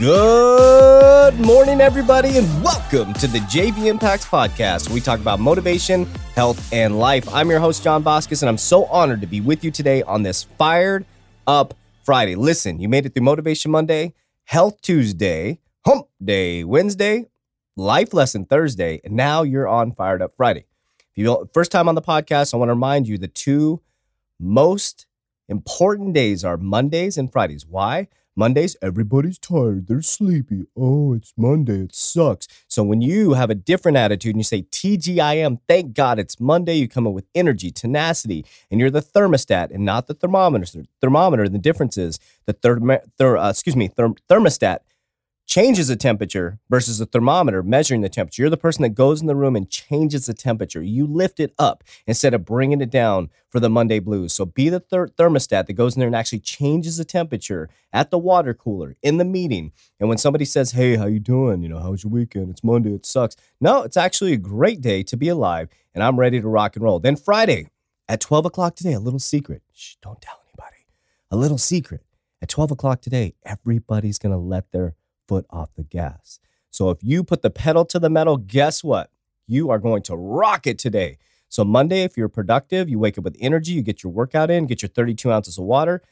Good morning, everybody, and welcome to the JV Impacts Podcast. Where we talk about motivation, health, and life. I'm your host, John Vasquez, and I'm so honored to be with you today on this fired up Friday. Listen, you made it through Motivation Monday, Health Tuesday, Hump Day Wednesday, Life Lesson Thursday, and now you're on Fired Up Friday. If you first time on the podcast, I want to remind you the two most important days are Mondays and Fridays. Why? Mondays, everybody's tired. They're sleepy. Oh, it's Monday. It sucks. So when you have a different attitude and you say, TGIM, thank God it's Monday, you come in with energy, tenacity, and you're the thermostat and not the thermometer. Thermometer, the difference is the therm- ther- uh, excuse me, therm- thermostat changes the temperature versus the thermometer measuring the temperature. You're the person that goes in the room and changes the temperature. You lift it up instead of bringing it down for the Monday blues. So be the ther- thermostat that goes in there and actually changes the temperature at the water cooler in the meeting. And when somebody says, "Hey, how you doing? You know, how's your weekend? It's Monday. It sucks." No, it's actually a great day to be alive, and I'm ready to rock and roll. Then Friday at 12 o'clock today, a little secret. Shh, don't tell anybody. A little secret. At 12 o'clock today, everybody's gonna let their foot off the gas. So if you put the pedal to the metal, guess what? You are going to rock it today. So Monday, if you're productive, you wake up with energy, you get your workout in, get your 32 ounces of water,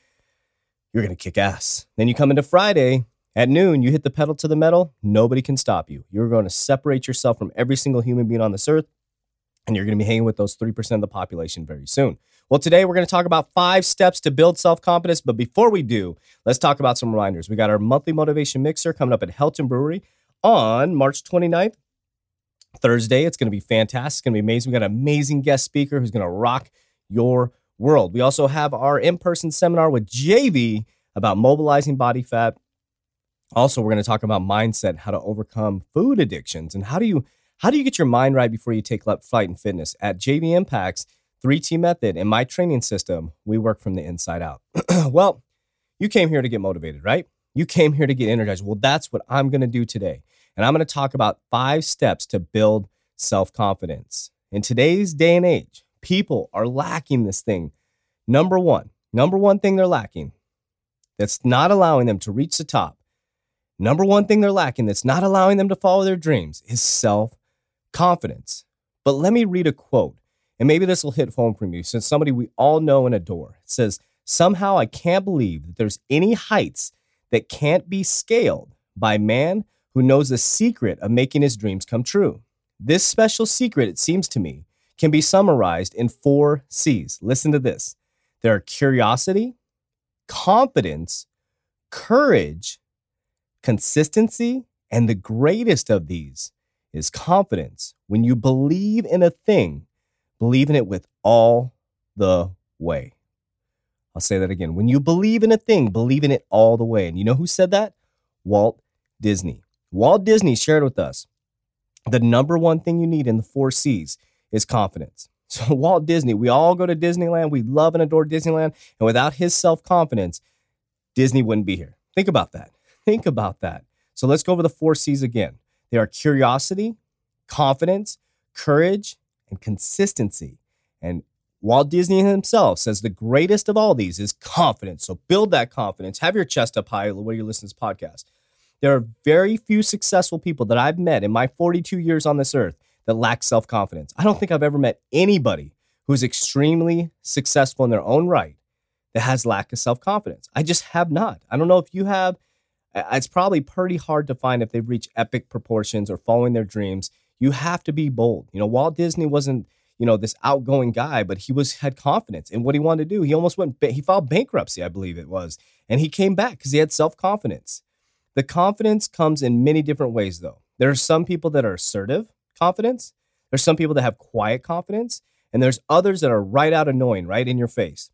you're going to kick ass. Then you come into Friday at noon, you hit the pedal to the metal, nobody can stop you. You're going to separate yourself from every single human being on this earth, and you're going to be hanging with those 3% of the population very soon. Well, today we're going to talk about five steps to build self confidence. But before we do, let's talk about some reminders. We got our monthly motivation mixer coming up at Helton Brewery on March 29th, Thursday. It's going to be fantastic. It's going to be amazing. We got an amazing guest speaker who's going to rock your world. We also have our in person seminar with JV about mobilizing body fat. Also, we're going to talk about mindset, how to overcome food addictions, and how do you how do you get your mind right before you take up fight and fitness at JV Impacts 3T method in my training system, we work from the inside out. well, you came here to get motivated, right? You came here to get energized. Well, that's what I'm going to do today. And I'm going to talk about five steps to build self confidence. In today's day and age, people are lacking this thing. Number one, number one thing they're lacking that's not allowing them to reach the top. Number one thing they're lacking that's not allowing them to follow their dreams is self confidence. But let me read a quote and maybe this will hit home for you since somebody we all know and adore. It says, Somehow I can't believe that there's any heights that can't be scaled by man who knows the secret of making his dreams come true. This special secret, it seems to me, can be summarized in four C's. Listen to this there are curiosity, confidence, courage, consistency, and the greatest of these is confidence. When you believe in a thing, believe in it with all the way. I'll say that again. When you believe in a thing, believe in it all the way. And you know who said that? Walt Disney. Walt Disney shared with us the number one thing you need in the four C's is confidence. So, Walt Disney, we all go to Disneyland. We love and adore Disneyland. And without his self confidence, Disney wouldn't be here. Think about that. Think about that. So, let's go over the four C's again. They are curiosity, confidence, courage, and consistency. And Walt Disney himself says the greatest of all these is confidence. So build that confidence. Have your chest up high while you're listening to this podcast. There are very few successful people that I've met in my 42 years on this earth that lack self confidence. I don't think I've ever met anybody who's extremely successful in their own right that has lack of self confidence. I just have not. I don't know if you have. Uh, it's probably pretty hard to find if they've reached epic proportions or following their dreams you have to be bold. You know, Walt Disney wasn't, you know, this outgoing guy, but he was had confidence in what he wanted to do. He almost went he filed bankruptcy, I believe it was, and he came back because he had self-confidence. The confidence comes in many different ways though. There are some people that are assertive confidence, there's some people that have quiet confidence, and there's others that are right out annoying, right in your face.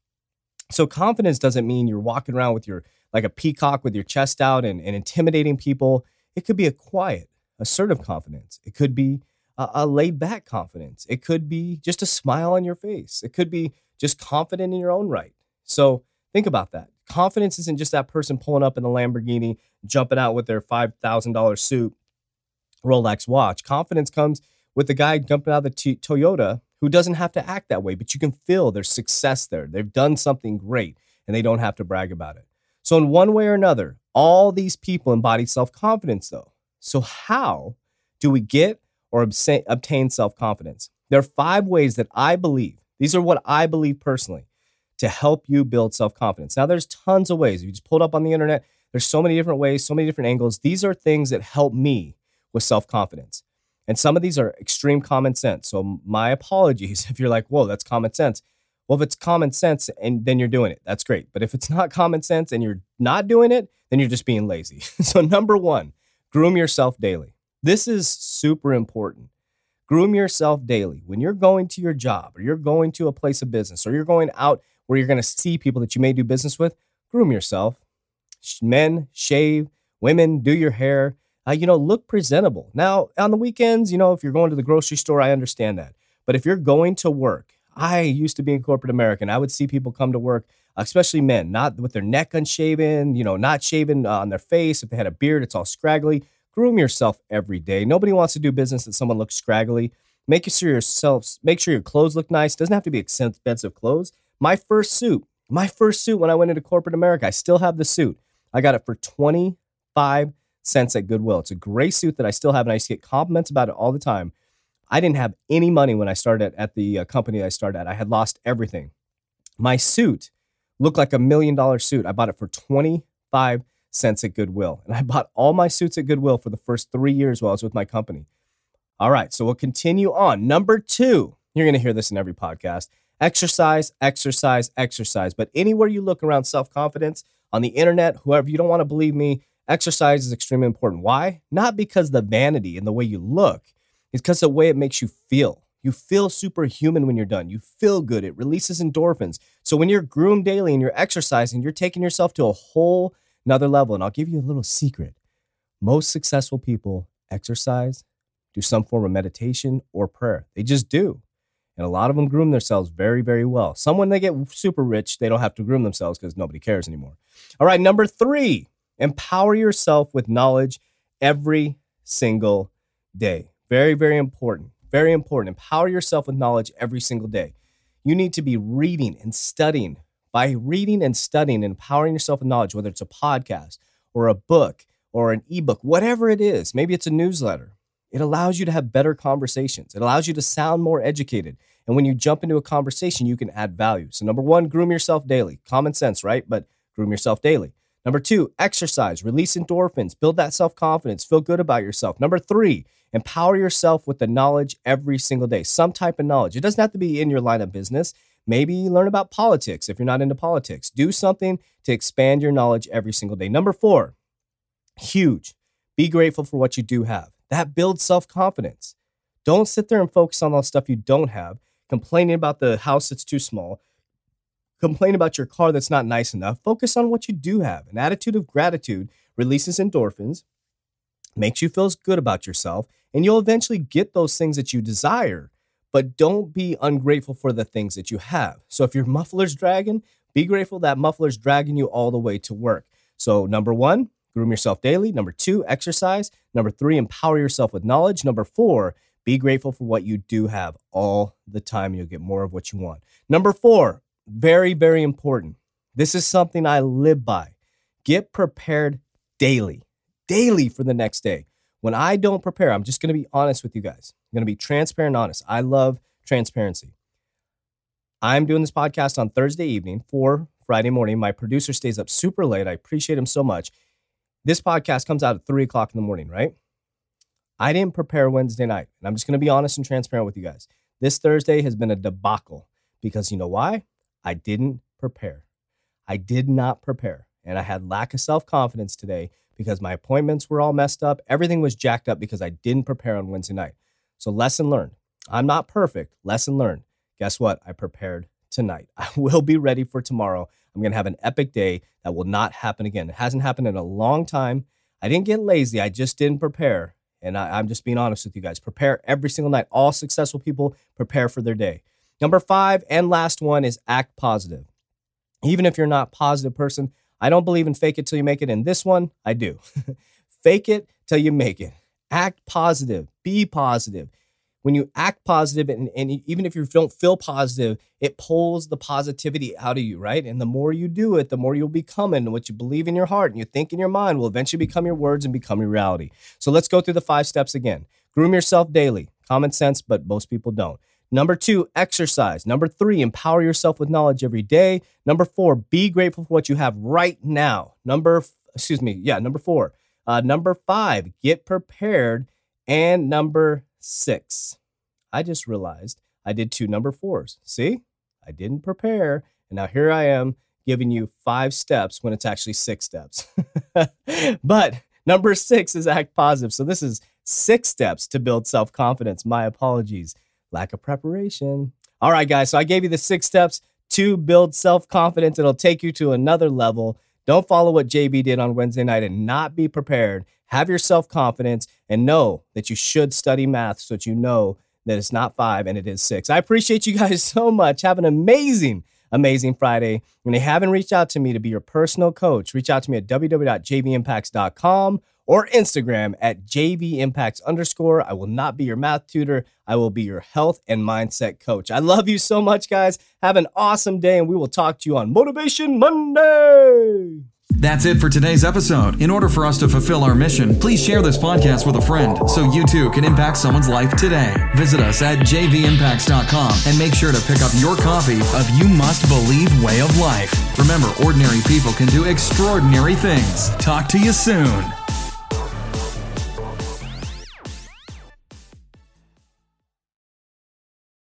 So confidence doesn't mean you're walking around with your like a peacock with your chest out and, and intimidating people. It could be a quiet, assertive confidence. It could be a, a laid back confidence. It could be just a smile on your face. It could be just confident in your own right. So Think about that. Confidence isn't just that person pulling up in the Lamborghini, jumping out with their $5,000 suit, Rolex watch. Confidence comes with the guy jumping out of the t- Toyota who doesn't have to act that way, but you can feel their success there. They've done something great and they don't have to brag about it. So, in one way or another, all these people embody self confidence, though. So, how do we get or obtain self confidence? There are five ways that I believe, these are what I believe personally, to help you build self confidence. Now, there's tons of ways. If you just pulled up on the internet, there's so many different ways, so many different angles. These are things that help me with self confidence. And some of these are extreme common sense. So, my apologies if you're like, whoa, that's common sense. Well, if it's common sense and then you're doing it, that's great. But if it's not common sense and you're not doing it, then you're just being lazy. so, number one, groom yourself daily. This is super important. Groom yourself daily. When you're going to your job or you're going to a place of business or you're going out where you're going to see people that you may do business with, groom yourself. Men, shave. Women, do your hair. Uh, you know, look presentable. Now, on the weekends, you know, if you're going to the grocery store, I understand that. But if you're going to work, I used to be in corporate America and I would see people come to work, especially men, not with their neck unshaven, you know, not shaven uh, on their face. If they had a beard, it's all scraggly. Groom yourself every day. Nobody wants to do business that someone looks scraggly. Make sure yourself, make sure your clothes look nice. Doesn't have to be expensive clothes. My first suit, my first suit when I went into corporate America, I still have the suit. I got it for 25 cents at Goodwill. It's a gray suit that I still have, and I used to get compliments about it all the time. I didn't have any money when I started at the uh, company I started at. I had lost everything. My suit looked like a million dollar suit. I bought it for 25 cents at Goodwill. And I bought all my suits at Goodwill for the first three years while I was with my company. All right, so we'll continue on. Number two, you're going to hear this in every podcast exercise, exercise, exercise. But anywhere you look around self confidence on the internet, whoever you don't want to believe me, exercise is extremely important. Why? Not because the vanity and the way you look, it's because the way it makes you feel. You feel superhuman when you're done. You feel good. It releases endorphins. So when you're groomed daily and you're exercising, you're taking yourself to a whole another level. And I'll give you a little secret. Most successful people exercise, do some form of meditation or prayer. They just do. And a lot of them groom themselves very, very well. Some, when they get super rich, they don't have to groom themselves because nobody cares anymore. All right, number three, empower yourself with knowledge every single day. Very, very important. Very important. Empower yourself with knowledge every single day. You need to be reading and studying. By reading and studying and empowering yourself with knowledge, whether it's a podcast or a book or an ebook, whatever it is, maybe it's a newsletter, it allows you to have better conversations. It allows you to sound more educated. And when you jump into a conversation, you can add value. So, number one, groom yourself daily. Common sense, right? But groom yourself daily. Number two, exercise, release endorphins, build that self confidence, feel good about yourself. Number three, empower yourself with the knowledge every single day, some type of knowledge. It doesn't have to be in your line of business. Maybe learn about politics if you're not into politics. Do something to expand your knowledge every single day. Number four, huge, be grateful for what you do have. That builds self confidence. Don't sit there and focus on all the stuff you don't have, complaining about the house that's too small, complain about your car that's not nice enough. Focus on what you do have. An attitude of gratitude releases endorphins, makes you feel good about yourself, and you'll eventually get those things that you desire. But don't be ungrateful for the things that you have. So if your muffler's dragging, be grateful that muffler's dragging you all the way to work. So, number one, groom yourself daily. Number two, exercise. Number three, empower yourself with knowledge. Number four, be grateful for what you do have all the time, you'll get more of what you want. Number four, very, very important. This is something I live by. Get prepared daily, daily for the next day. When I don't prepare, I'm just going to be honest with you guys. I'm going to be transparent and honest. I love transparency. I'm doing this podcast on Thursday evening for Friday morning. My producer stays up super late. I appreciate him so much. This podcast comes out at three o'clock in the morning, right? I didn't prepare Wednesday night. And I'm just going to be honest and transparent with you guys. This Thursday has been a debacle because you know why? I didn't prepare. I did not prepare. And I had lack of self confidence today because my appointments were all messed up. Everything was jacked up because I didn't prepare on Wednesday night. So, lesson learned. I'm not perfect. Lesson learned. Guess what? I prepared tonight. I will be ready for tomorrow. I'm going to have an epic day that will not happen again. It hasn't happened in a long time. I didn't get lazy. I just didn't prepare. And I, am just being honest with you guys. Prepare every single night. All successful people prepare for their day. Number five and last one is act positive. Even if you're not a positive person, I don't believe in fake it till you make it. In this one, I do. fake it till you make it. Act positive, be positive when you act positive and, and even if you don't feel positive, it pulls the positivity out of you, right? And the more you do it, the more you'll become and what you believe in your heart and you think in your mind will eventually become your words and become your reality. So let's go through the five steps again. Groom yourself daily. Common sense, but most people don't. Number two, exercise. Number three, empower yourself with knowledge every day. Number four, be grateful for what you have right now. Number, excuse me, yeah, number four. Uh, number five, get prepared. And number six. I just realized I did two number fours. See, I didn't prepare. And now here I am giving you five steps when it's actually six steps. but number six is act positive. So this is six steps to build self confidence. My apologies. Lack of preparation. All right, guys. So I gave you the six steps to build self confidence. It'll take you to another level. Don't follow what JV did on Wednesday night and not be prepared. Have your self confidence and know that you should study math so that you know that it's not five and it is six. I appreciate you guys so much. Have an amazing, amazing Friday. When you haven't reached out to me to be your personal coach, reach out to me at www.jvimpacts.com or Instagram at jvimpacts underscore. I will not be your math tutor. I will be your health and mindset coach. I love you so much, guys. Have an awesome day, and we will talk to you on Motivation Monday. That's it for today's episode. In order for us to fulfill our mission, please share this podcast with a friend so you too can impact someone's life today. Visit us at jvimpacts.com and make sure to pick up your copy of You Must Believe Way of Life. Remember, ordinary people can do extraordinary things. Talk to you soon.